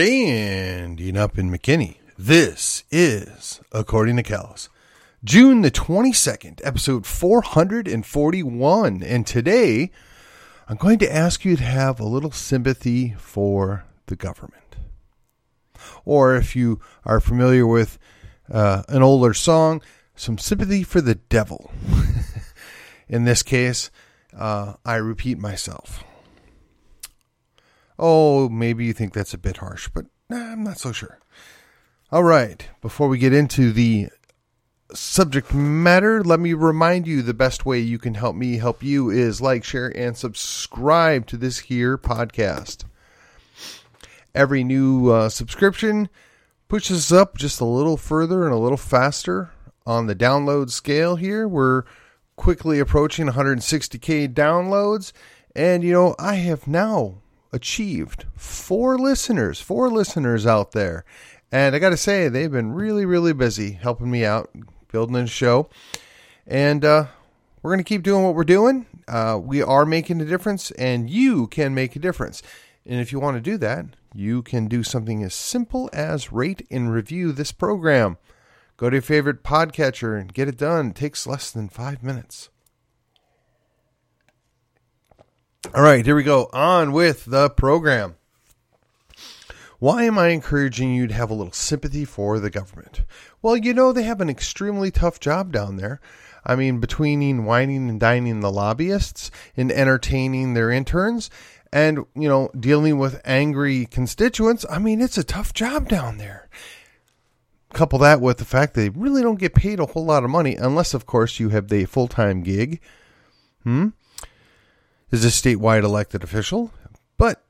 Standing up in McKinney, this is According to Cals, June the 22nd, episode 441. And today, I'm going to ask you to have a little sympathy for the government. Or if you are familiar with uh, an older song, some sympathy for the devil. in this case, uh, I repeat myself. Oh, maybe you think that's a bit harsh, but nah, I'm not so sure. All right, before we get into the subject matter, let me remind you the best way you can help me help you is like, share, and subscribe to this here podcast. Every new uh, subscription pushes us up just a little further and a little faster on the download scale here. We're quickly approaching 160k downloads, and you know, I have now achieved four listeners, four listeners out there. And I got to say, they've been really, really busy helping me out, building a show. And uh, we're going to keep doing what we're doing. Uh, we are making a difference, and you can make a difference. And if you want to do that, you can do something as simple as rate and review this program. Go to your favorite podcatcher and get it done. It takes less than five minutes. All right, here we go. On with the program. Why am I encouraging you to have a little sympathy for the government? Well, you know, they have an extremely tough job down there. I mean, between wining and dining the lobbyists and entertaining their interns and, you know, dealing with angry constituents, I mean, it's a tough job down there. Couple that with the fact they really don't get paid a whole lot of money, unless, of course, you have the full time gig. Hmm? Is a statewide elected official. But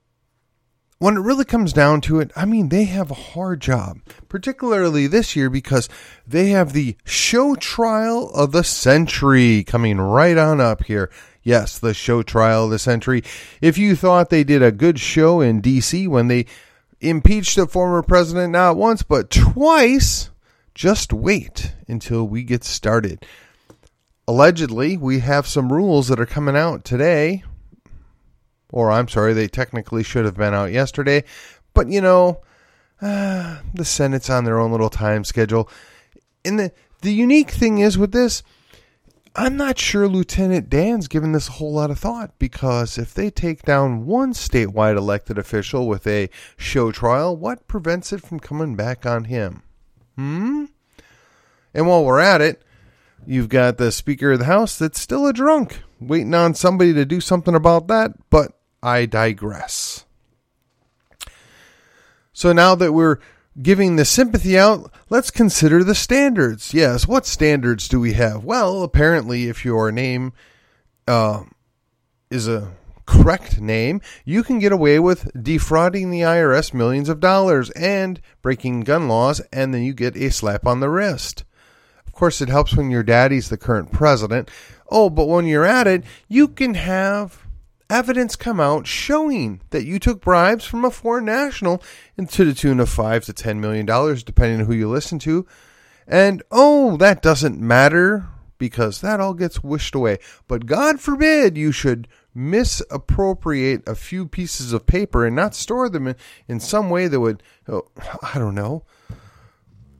when it really comes down to it, I mean, they have a hard job, particularly this year because they have the show trial of the century coming right on up here. Yes, the show trial of the century. If you thought they did a good show in D.C. when they impeached a former president not once but twice, just wait until we get started. Allegedly, we have some rules that are coming out today or I'm sorry, they technically should have been out yesterday. But you know, uh, the Senate's on their own little time schedule. And the the unique thing is with this, I'm not sure Lieutenant Dan's given this a whole lot of thought because if they take down one statewide elected official with a show trial, what prevents it from coming back on him? Hmm? And while we're at it, you've got the Speaker of the House that's still a drunk, waiting on somebody to do something about that, but I digress. So now that we're giving the sympathy out, let's consider the standards. Yes, what standards do we have? Well, apparently, if your name uh, is a correct name, you can get away with defrauding the IRS millions of dollars and breaking gun laws, and then you get a slap on the wrist. Of course, it helps when your daddy's the current president. Oh, but when you're at it, you can have evidence come out showing that you took bribes from a foreign national to the tune of five to ten million dollars, depending on who you listen to. And oh, that doesn't matter because that all gets wished away. But God forbid you should misappropriate a few pieces of paper and not store them in, in some way that would, oh, I don't know,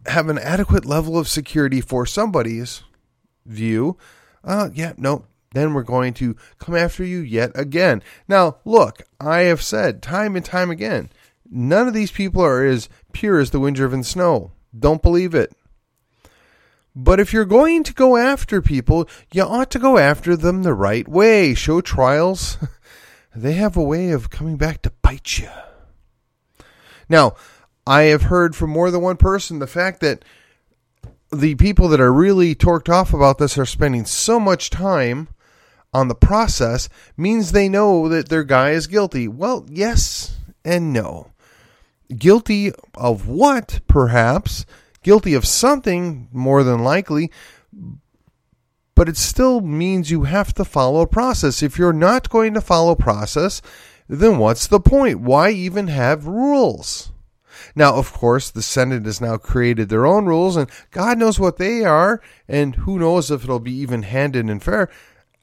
have an adequate level of security for somebody's view. Uh, yeah, no, then we're going to come after you yet again. Now, look, I have said time and time again, none of these people are as pure as the wind driven snow. Don't believe it. But if you're going to go after people, you ought to go after them the right way. Show trials, they have a way of coming back to bite you. Now, I have heard from more than one person the fact that the people that are really torqued off about this are spending so much time on the process means they know that their guy is guilty. Well, yes and no. Guilty of what, perhaps? Guilty of something, more than likely. But it still means you have to follow a process. If you're not going to follow process, then what's the point? Why even have rules? Now, of course, the Senate has now created their own rules, and God knows what they are, and who knows if it'll be even handed and fair.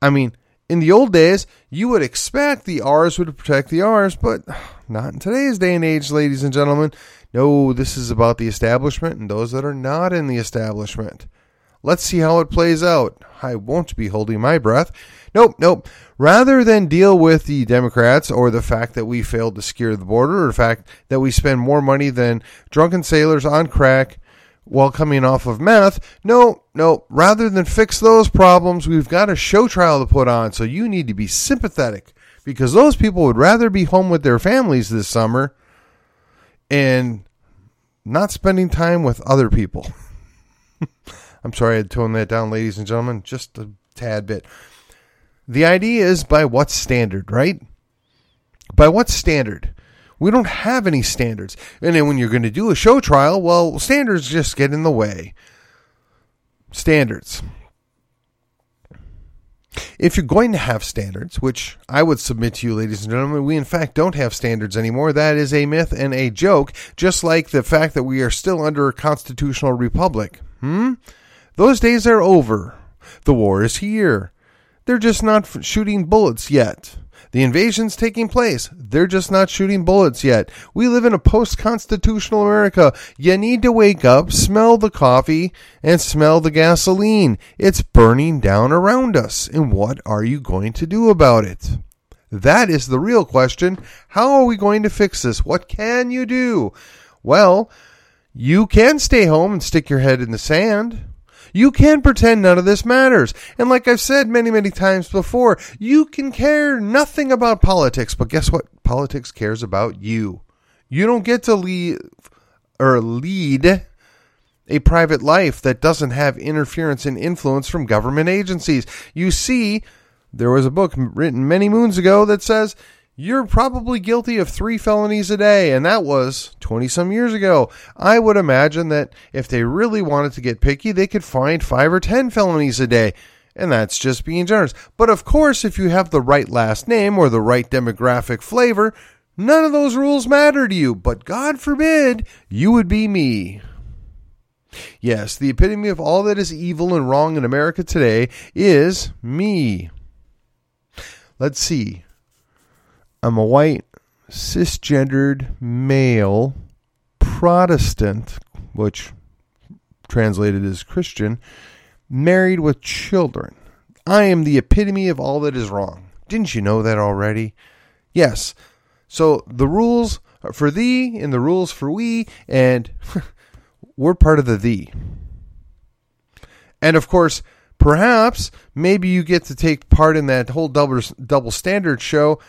I mean, in the old days, you would expect the R's would protect the R's, but not in today's day and age, ladies and gentlemen. No, this is about the establishment and those that are not in the establishment. Let's see how it plays out. I won't be holding my breath. Nope, nope. Rather than deal with the Democrats or the fact that we failed to secure the border or the fact that we spend more money than drunken sailors on crack while coming off of meth, no, no. Rather than fix those problems, we've got a show trial to put on. So you need to be sympathetic because those people would rather be home with their families this summer and not spending time with other people. I'm sorry I toned that down, ladies and gentlemen, just a tad bit. The idea is by what standard, right? By what standard? We don't have any standards. And then when you're going to do a show trial, well, standards just get in the way. Standards. If you're going to have standards, which I would submit to you, ladies and gentlemen, we in fact don't have standards anymore. That is a myth and a joke, just like the fact that we are still under a constitutional republic. Hmm? Those days are over. The war is here. They're just not shooting bullets yet. The invasion's taking place. They're just not shooting bullets yet. We live in a post constitutional America. You need to wake up, smell the coffee, and smell the gasoline. It's burning down around us. And what are you going to do about it? That is the real question. How are we going to fix this? What can you do? Well, you can stay home and stick your head in the sand. You can pretend none of this matters. And like I've said many, many times before, you can care nothing about politics, but guess what? Politics cares about you. You don't get to lead or lead a private life that doesn't have interference and influence from government agencies. You see, there was a book written many moons ago that says you're probably guilty of three felonies a day, and that was 20 some years ago. I would imagine that if they really wanted to get picky, they could find five or 10 felonies a day, and that's just being generous. But of course, if you have the right last name or the right demographic flavor, none of those rules matter to you. But God forbid you would be me. Yes, the epitome of all that is evil and wrong in America today is me. Let's see. I'm a white, cisgendered male Protestant, which translated as Christian, married with children. I am the epitome of all that is wrong. Didn't you know that already? Yes. So the rules for thee and the rules for we, and we're part of the thee. And of course, perhaps maybe you get to take part in that whole double double standard show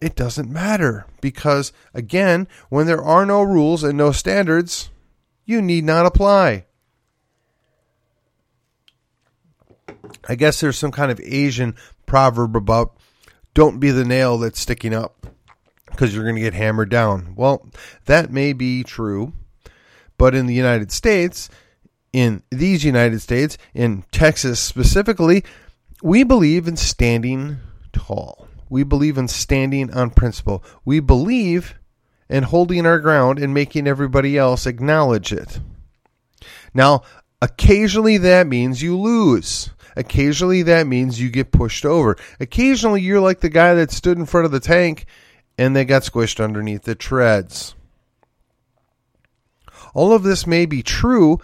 it doesn't matter because, again, when there are no rules and no standards, you need not apply. I guess there's some kind of Asian proverb about don't be the nail that's sticking up because you're going to get hammered down. Well, that may be true, but in the United States, in these United States, in Texas specifically, we believe in standing tall. We believe in standing on principle. We believe in holding our ground and making everybody else acknowledge it. Now, occasionally that means you lose. Occasionally that means you get pushed over. Occasionally you're like the guy that stood in front of the tank and they got squished underneath the treads. All of this may be true,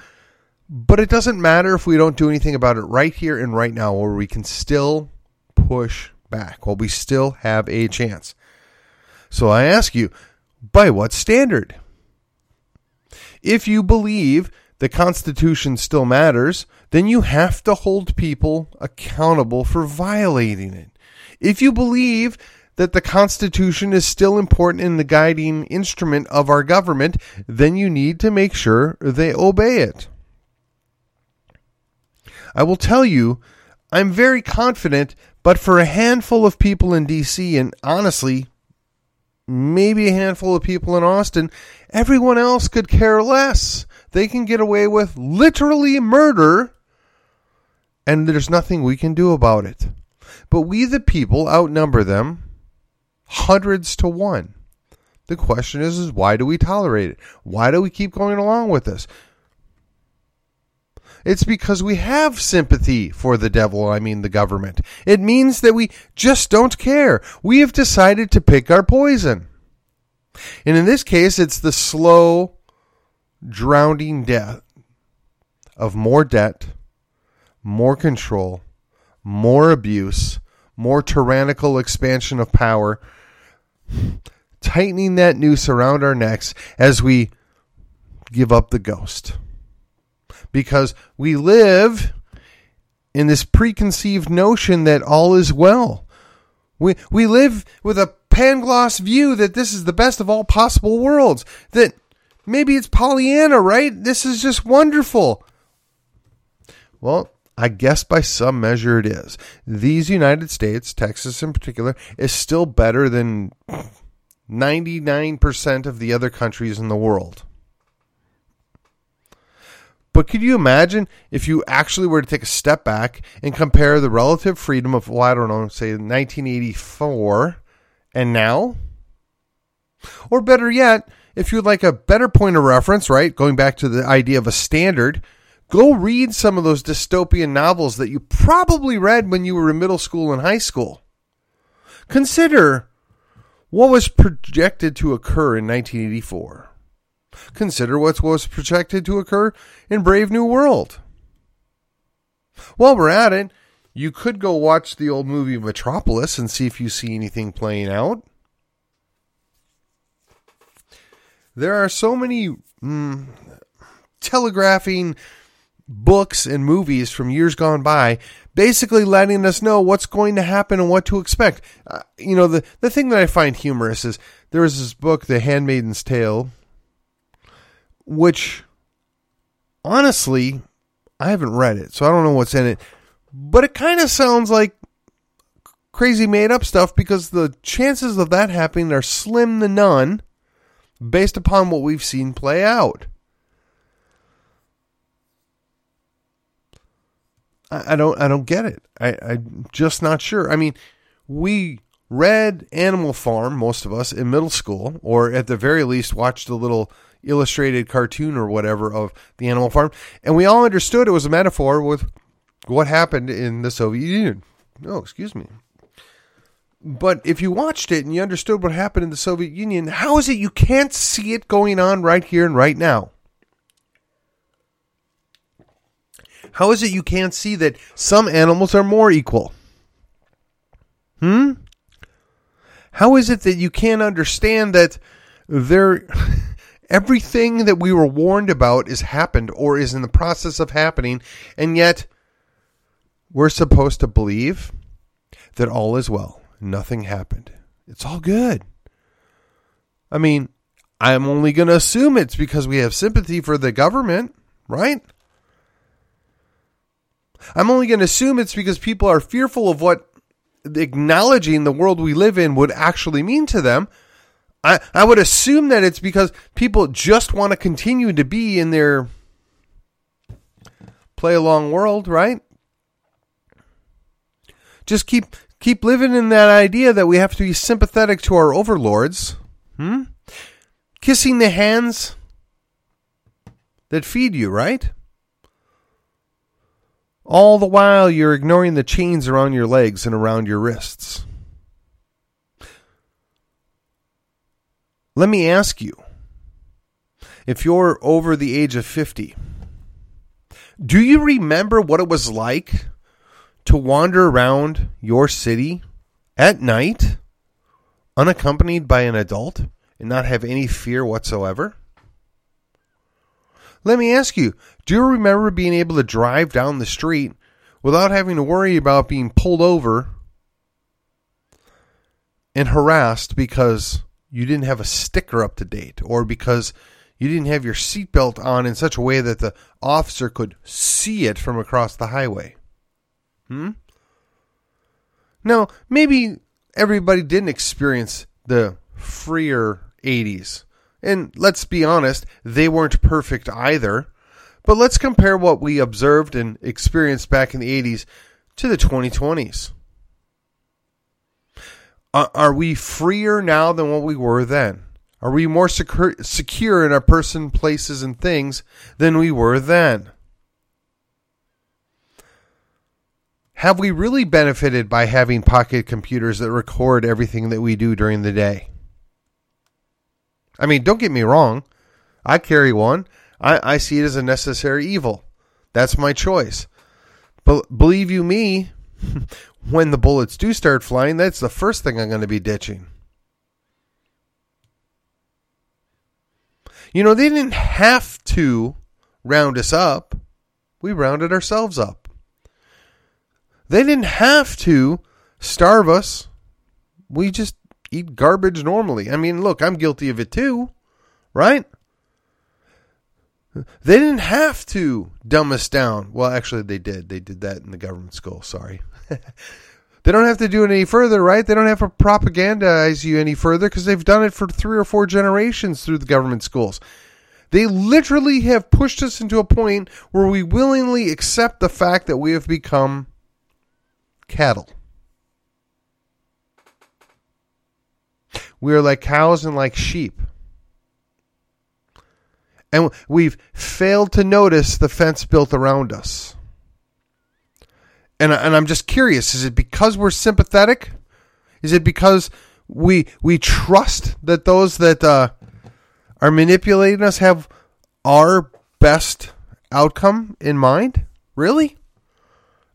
but it doesn't matter if we don't do anything about it right here and right now, where we can still push back. Well, we still have a chance. So I ask you, by what standard? If you believe the Constitution still matters, then you have to hold people accountable for violating it. If you believe that the Constitution is still important in the guiding instrument of our government, then you need to make sure they obey it. I will tell you, I'm very confident but for a handful of people in DC, and honestly, maybe a handful of people in Austin, everyone else could care less. They can get away with literally murder, and there's nothing we can do about it. But we, the people, outnumber them hundreds to one. The question is, is why do we tolerate it? Why do we keep going along with this? It's because we have sympathy for the devil, I mean the government. It means that we just don't care. We have decided to pick our poison. And in this case, it's the slow, drowning death of more debt, more control, more abuse, more tyrannical expansion of power, tightening that noose around our necks as we give up the ghost. Because we live in this preconceived notion that all is well. We, we live with a Pangloss view that this is the best of all possible worlds. That maybe it's Pollyanna, right? This is just wonderful. Well, I guess by some measure it is. These United States, Texas in particular, is still better than 99% of the other countries in the world. But could you imagine if you actually were to take a step back and compare the relative freedom of, well, I don't know, say 1984 and now? Or better yet, if you'd like a better point of reference, right, going back to the idea of a standard, go read some of those dystopian novels that you probably read when you were in middle school and high school. Consider what was projected to occur in 1984. Consider what was projected to occur in Brave New World. While we're at it, you could go watch the old movie Metropolis and see if you see anything playing out. There are so many mm, telegraphing books and movies from years gone by, basically letting us know what's going to happen and what to expect. Uh, you know, the, the thing that I find humorous is there was this book, The Handmaid's Tale, which honestly, I haven't read it, so I don't know what's in it but it kind of sounds like crazy made up stuff because the chances of that happening are slim to none based upon what we've seen play out. I, I don't I don't get it. I, I'm just not sure. I mean, we read Animal Farm, most of us, in middle school, or at the very least watched a little illustrated cartoon or whatever of the Animal Farm, and we all understood it was a metaphor with what happened in the Soviet Union. No, excuse me. But if you watched it and you understood what happened in the Soviet Union, how is it you can't see it going on right here and right now? How is it you can't see that some animals are more equal? Hmm? How is it that you can't understand that there everything that we were warned about is happened or is in the process of happening and yet we're supposed to believe that all is well. Nothing happened. It's all good. I mean, I'm only going to assume it's because we have sympathy for the government, right? I'm only going to assume it's because people are fearful of what acknowledging the world we live in would actually mean to them. I, I would assume that it's because people just want to continue to be in their play along world, right? just keep keep living in that idea that we have to be sympathetic to our overlords. Hmm? Kissing the hands that feed you, right? All the while you're ignoring the chains around your legs and around your wrists. Let me ask you if you're over the age of 50, do you remember what it was like to wander around your city at night unaccompanied by an adult and not have any fear whatsoever? Let me ask you, do you remember being able to drive down the street without having to worry about being pulled over and harassed because you didn't have a sticker up to date or because you didn't have your seatbelt on in such a way that the officer could see it from across the highway? Hmm? Now, maybe everybody didn't experience the freer 80s. And let's be honest, they weren't perfect either. But let's compare what we observed and experienced back in the 80s to the 2020s. Are we freer now than what we were then? Are we more secure, secure in our person, places, and things than we were then? have we really benefited by having pocket computers that record everything that we do during the day? I mean, don't get me wrong. I carry one. I, I see it as a necessary evil. That's my choice. But believe you me, when the bullets do start flying, that's the first thing I'm going to be ditching. You know, they didn't have to round us up. We rounded ourselves up. They didn't have to starve us. We just eat garbage normally. I mean, look, I'm guilty of it too, right? They didn't have to dumb us down. Well, actually, they did. They did that in the government school. Sorry. they don't have to do it any further, right? They don't have to propagandize you any further because they've done it for three or four generations through the government schools. They literally have pushed us into a point where we willingly accept the fact that we have become cattle. We are like cows and like sheep. And we've failed to notice the fence built around us. And, and I'm just curious is it because we're sympathetic? Is it because we we trust that those that uh, are manipulating us have our best outcome in mind? Really?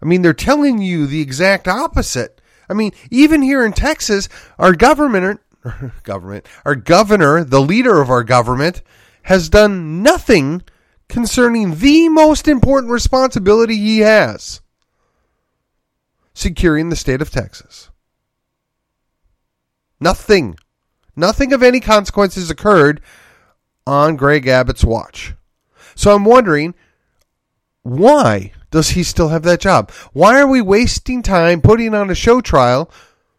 I mean, they're telling you the exact opposite. I mean, even here in Texas, our government, government, our governor, the leader of our government, has done nothing concerning the most important responsibility he has securing the state of Texas. Nothing. Nothing of any consequences occurred on Greg Abbott's watch. So I'm wondering why does he still have that job? Why are we wasting time putting on a show trial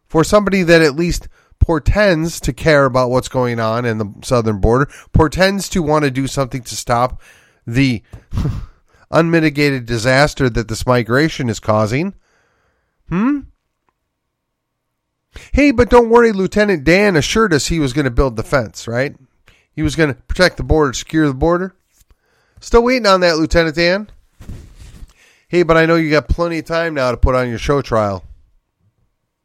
for somebody that at least portends to care about what's going on in the southern border, portends to want to do something to stop the unmitigated disaster that this migration is causing. Hmm? Hey, but don't worry, Lieutenant Dan assured us he was going to build the fence, right? He was going to protect the border, secure the border. Still waiting on that, Lieutenant Dan. Hey, but I know you got plenty of time now to put on your show trial.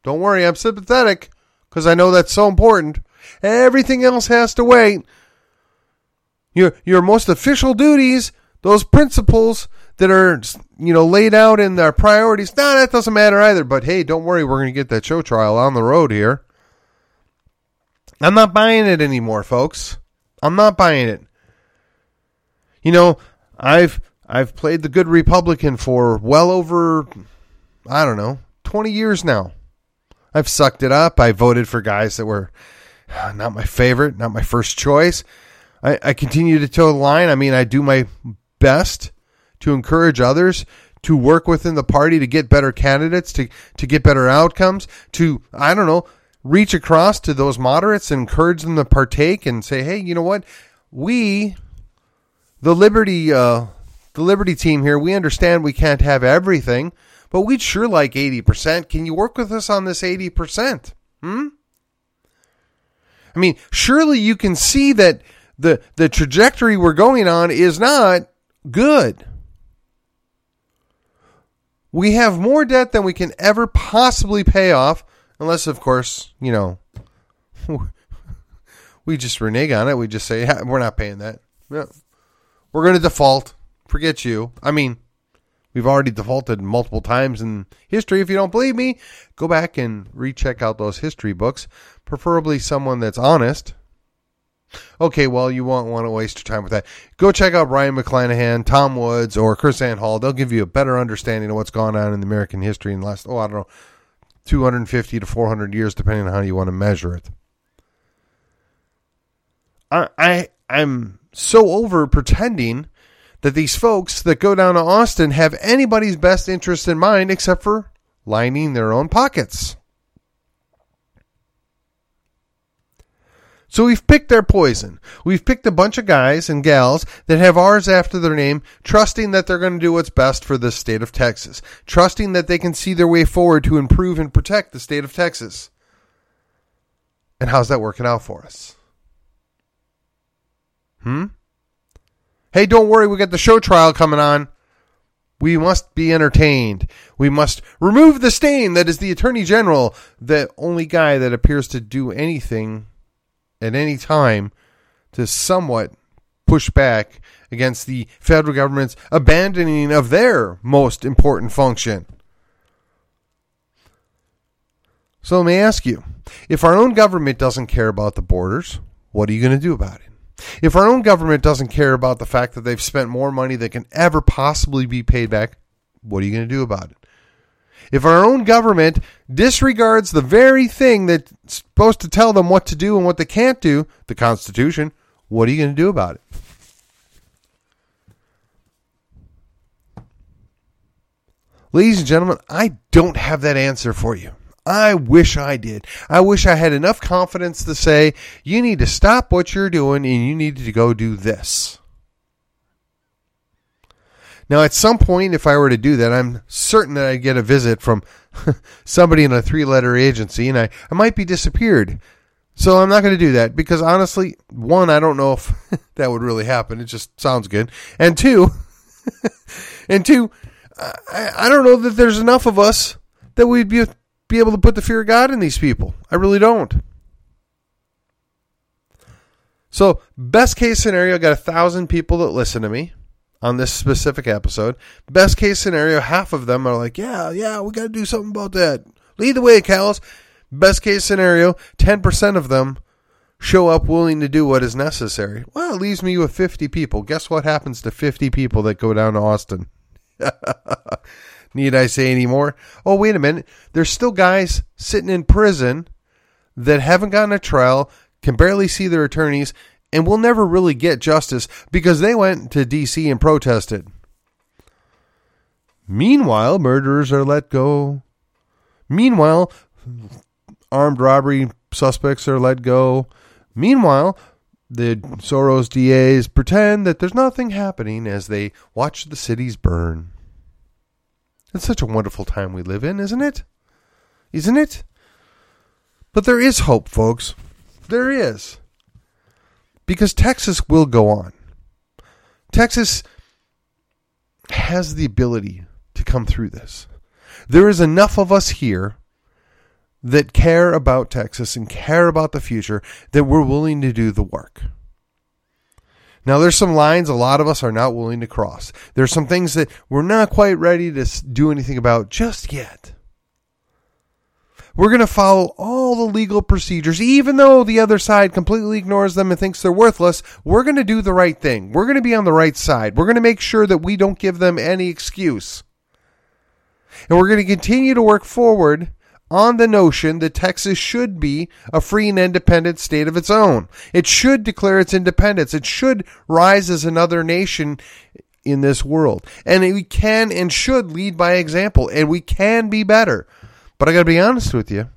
Don't worry, I'm sympathetic because I know that's so important. Everything else has to wait. Your your most official duties, those principles that are you know laid out in their priorities. No, that doesn't matter either. But hey, don't worry, we're going to get that show trial on the road here. I'm not buying it anymore, folks. I'm not buying it. You know, I've I've played the good Republican for well over I don't know, 20 years now. I've sucked it up. I voted for guys that were not my favorite, not my first choice. I, I continue to toe the line. I mean, I do my best to encourage others to work within the party to get better candidates, to, to get better outcomes, to, I don't know, reach across to those moderates and encourage them to partake and say, hey, you know what? We, the Liberty, uh, the Liberty team here, we understand we can't have everything but we'd sure like 80%. Can you work with us on this 80%? Hmm? I mean, surely you can see that the the trajectory we're going on is not good. We have more debt than we can ever possibly pay off, unless, of course, you know, we just renege on it. We just say, yeah, we're not paying that. We're going to default. Forget you. I mean, We've already defaulted multiple times in history. If you don't believe me, go back and recheck out those history books. Preferably someone that's honest. Okay, well, you won't want to waste your time with that. Go check out Brion McClanahan, Tom Woods, or KrisAnne Hall. They'll give you a better understanding of what's gone on in American history in the last, oh, I don't know, 250 to 400 years, depending on how you want to measure it. I, I I'm so over pretending that these folks that go down to Austin have anybody's best interest in mind except for lining their own pockets. So we've picked their poison. We've picked a bunch of guys and gals that have R's after their name, trusting that they're going to do what's best for the state of Texas, trusting that they can see their way forward to improve and protect the state of Texas. And how's that working out for us? Hmm? Hey, don't worry, we got the show trial coming on. We must be entertained. We must remove the stain that is the Attorney General, the only guy that appears to do anything at any time to somewhat push back against the federal government's abandoning of their most important function. So let me ask you if our own government doesn't care about the borders, what are you going to do about it? If our own government doesn't care about the fact that they've spent more money than can ever possibly be paid back, what are you going to do about it? If our own government disregards the very thing that's supposed to tell them what to do and what they can't do, the Constitution, what are you going to do about it? Ladies and gentlemen, I don't have that answer for you. I wish I did. I wish I had enough confidence to say, you need to stop what you're doing and you need to go do this. Now, at some point, if I were to do that, I'm certain that I'd get a visit from somebody in a three letter agency and I, I might be disappeared. So I'm not going to do that because honestly, one, I don't know if that would really happen. It just sounds good. And two, and two, I, I don't know that there's enough of us that we'd be be able to put the fear of God in these people. I really don't. So, best case scenario, I got a thousand people that listen to me on this specific episode. Best case scenario, half of them are like, yeah, yeah, we got to do something about that. Lead the way, Cals. Best case scenario, 10% of them show up willing to do what is necessary. Well, it leaves me with 50 people. Guess what happens to 50 people that go down to Austin? Need I say any more? Oh, wait a minute. There's still guys sitting in prison that haven't gotten a trial, can barely see their attorneys, and will never really get justice because they went to D.C. and protested. Meanwhile, murderers are let go. Meanwhile, armed robbery suspects are let go. Meanwhile, the Soros DAs pretend that there's nothing happening as they watch the cities burn. It's such a wonderful time we live in, isn't it? Isn't it? But there is hope, folks. There is. Because Texas will go on. Texas has the ability to come through this. There is enough of us here that care about Texas and care about the future that we're willing to do the work. Now, there's some lines a lot of us are not willing to cross. There's some things that we're not quite ready to do anything about just yet. We're going to follow all the legal procedures, even though the other side completely ignores them and thinks they're worthless. We're going to do the right thing. We're going to be on the right side. We're going to make sure that we don't give them any excuse. And we're going to continue to work forward on the notion that Texas should be a free and independent state of its own. It should declare its independence. It should rise as another nation in this world. And we can and should lead by example, and we can be better. But I got to be honest with you.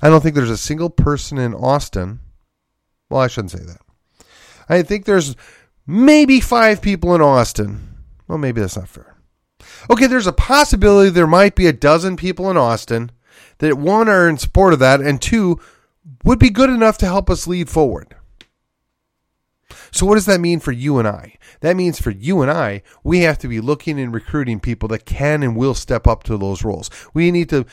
I don't think there's a single person in Austin. Well, I shouldn't say that. I think there's maybe five people in Austin. Well, maybe that's not fair. Okay, there's a possibility there might be a dozen people in Austin that one are in support of that, and two would be good enough to help us lead forward. So, what does that mean for you and I? That means for you and I, we have to be looking and recruiting people that can and will step up to those roles. We need to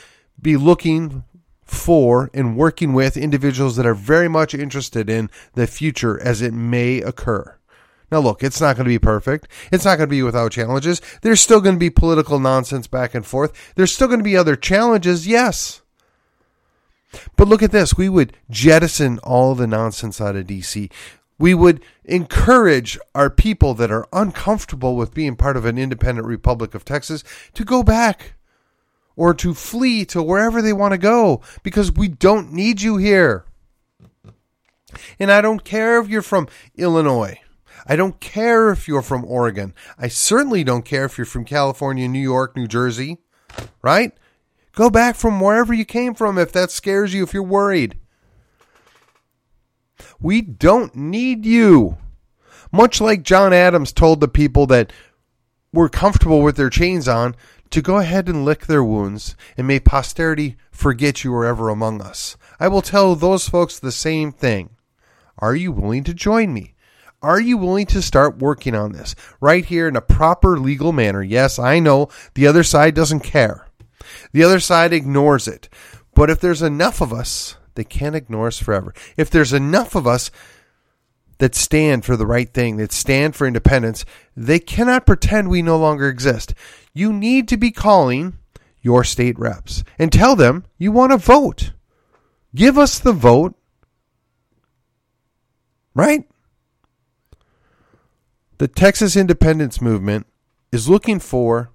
be looking for and working with individuals that are very much interested in the future as it may occur. Now, look, it's not going to be perfect. It's not going to be without challenges. There's still going to be political nonsense back and forth. There's still going to be other challenges, yes. But look at this. We would jettison all the nonsense out of DC. We would encourage our people that are uncomfortable with being part of an independent Republic of Texas to go back or to flee to wherever they want to go because we don't need you here. And I don't care if you're from Illinois. I don't care if you're from Oregon. I certainly don't care if you're from California, New York, New Jersey, right? Go back from wherever you came from if that scares you, if you're worried. We don't need you. Much like John Adams told the people that were comfortable with their chains on to go ahead and lick their wounds, and may posterity forget you were ever among us. I will tell those folks the same thing. Are you willing to join me? Are you willing to start working on this right here in a proper legal manner? Yes, I know the other side doesn't care. The other side ignores it. But if there's enough of us, they can't ignore us forever. If there's enough of us, that stand for the right thing, that stand for independence, they cannot pretend we no longer exist. You need to be calling your state reps and tell them you want to vote. Give us the vote. Right? The Texas independence movement is looking for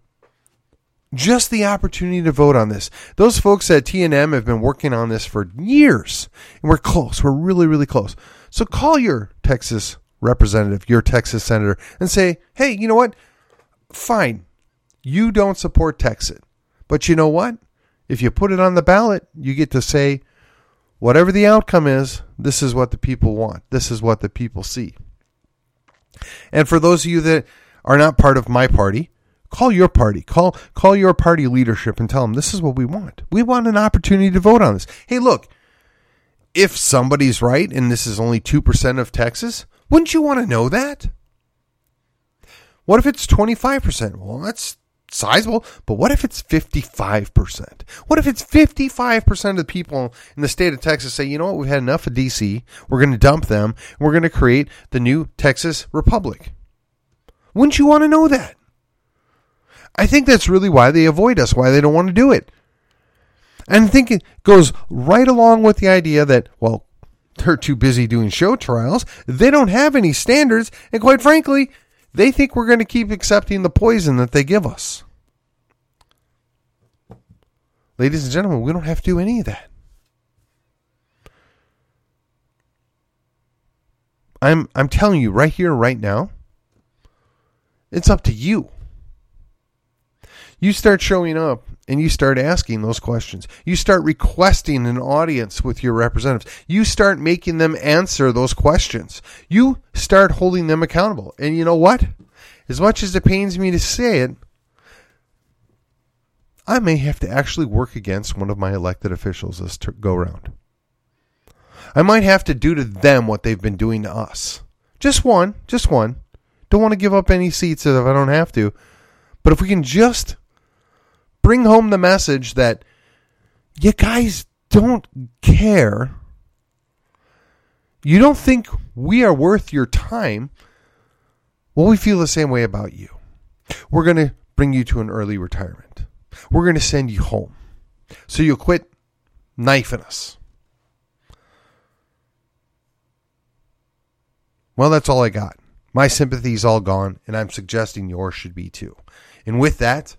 just the opportunity to vote on this. Those folks at TNM have been working on this for years, and we're close. We're really, really close. So call your Texas representative, your Texas senator, and say, hey, you know what? Fine. You don't support Texas. But you know what? If you put it on the ballot, you get to say, whatever the outcome is, this is what the people want. This is what the people see. And for those of you that are not part of my party, call your party. Call call your party leadership and tell them this is what we want. We want an opportunity to vote on this. Hey, look, if somebody's right and this is only 2% of Texas, wouldn't you want to know that? What if it's 25%? Well, that's sizable, but what if it's 55%? What if it's 55% of the people in the state of Texas say, you know what, we've had enough of DC, we're going to dump them, we're going to create the new Texas Republic? Wouldn't you want to know that? I think that's really why they avoid us, why they don't want to do it. And I think it goes right along with the idea that, well, they're too busy doing show trials. They don't have any standards. And quite frankly, they think we're going to keep accepting the poison that they give us. Ladies and gentlemen, we don't have to do any of that. I'm I'm telling you right here right now. It's up to you. You start showing up and you start asking those questions. You start requesting an audience with your representatives. You start making them answer those questions. You start holding them accountable. And you know what? As much as it pains me to say it, I may have to actually work against one of my elected officials this go round. I might have to do to them what they've been doing to us. Just one, just one. Don't want to give up any seats if I don't have to. But if we can just bring home the message that you guys don't care. You don't think we are worth your time. Well, we feel the same way about you. We're going to bring you to an early retirement. We're going to send you home. So you'll quit knifing us. Well, that's all I got. My sympathy's all gone, and I'm suggesting yours should be too. And with that,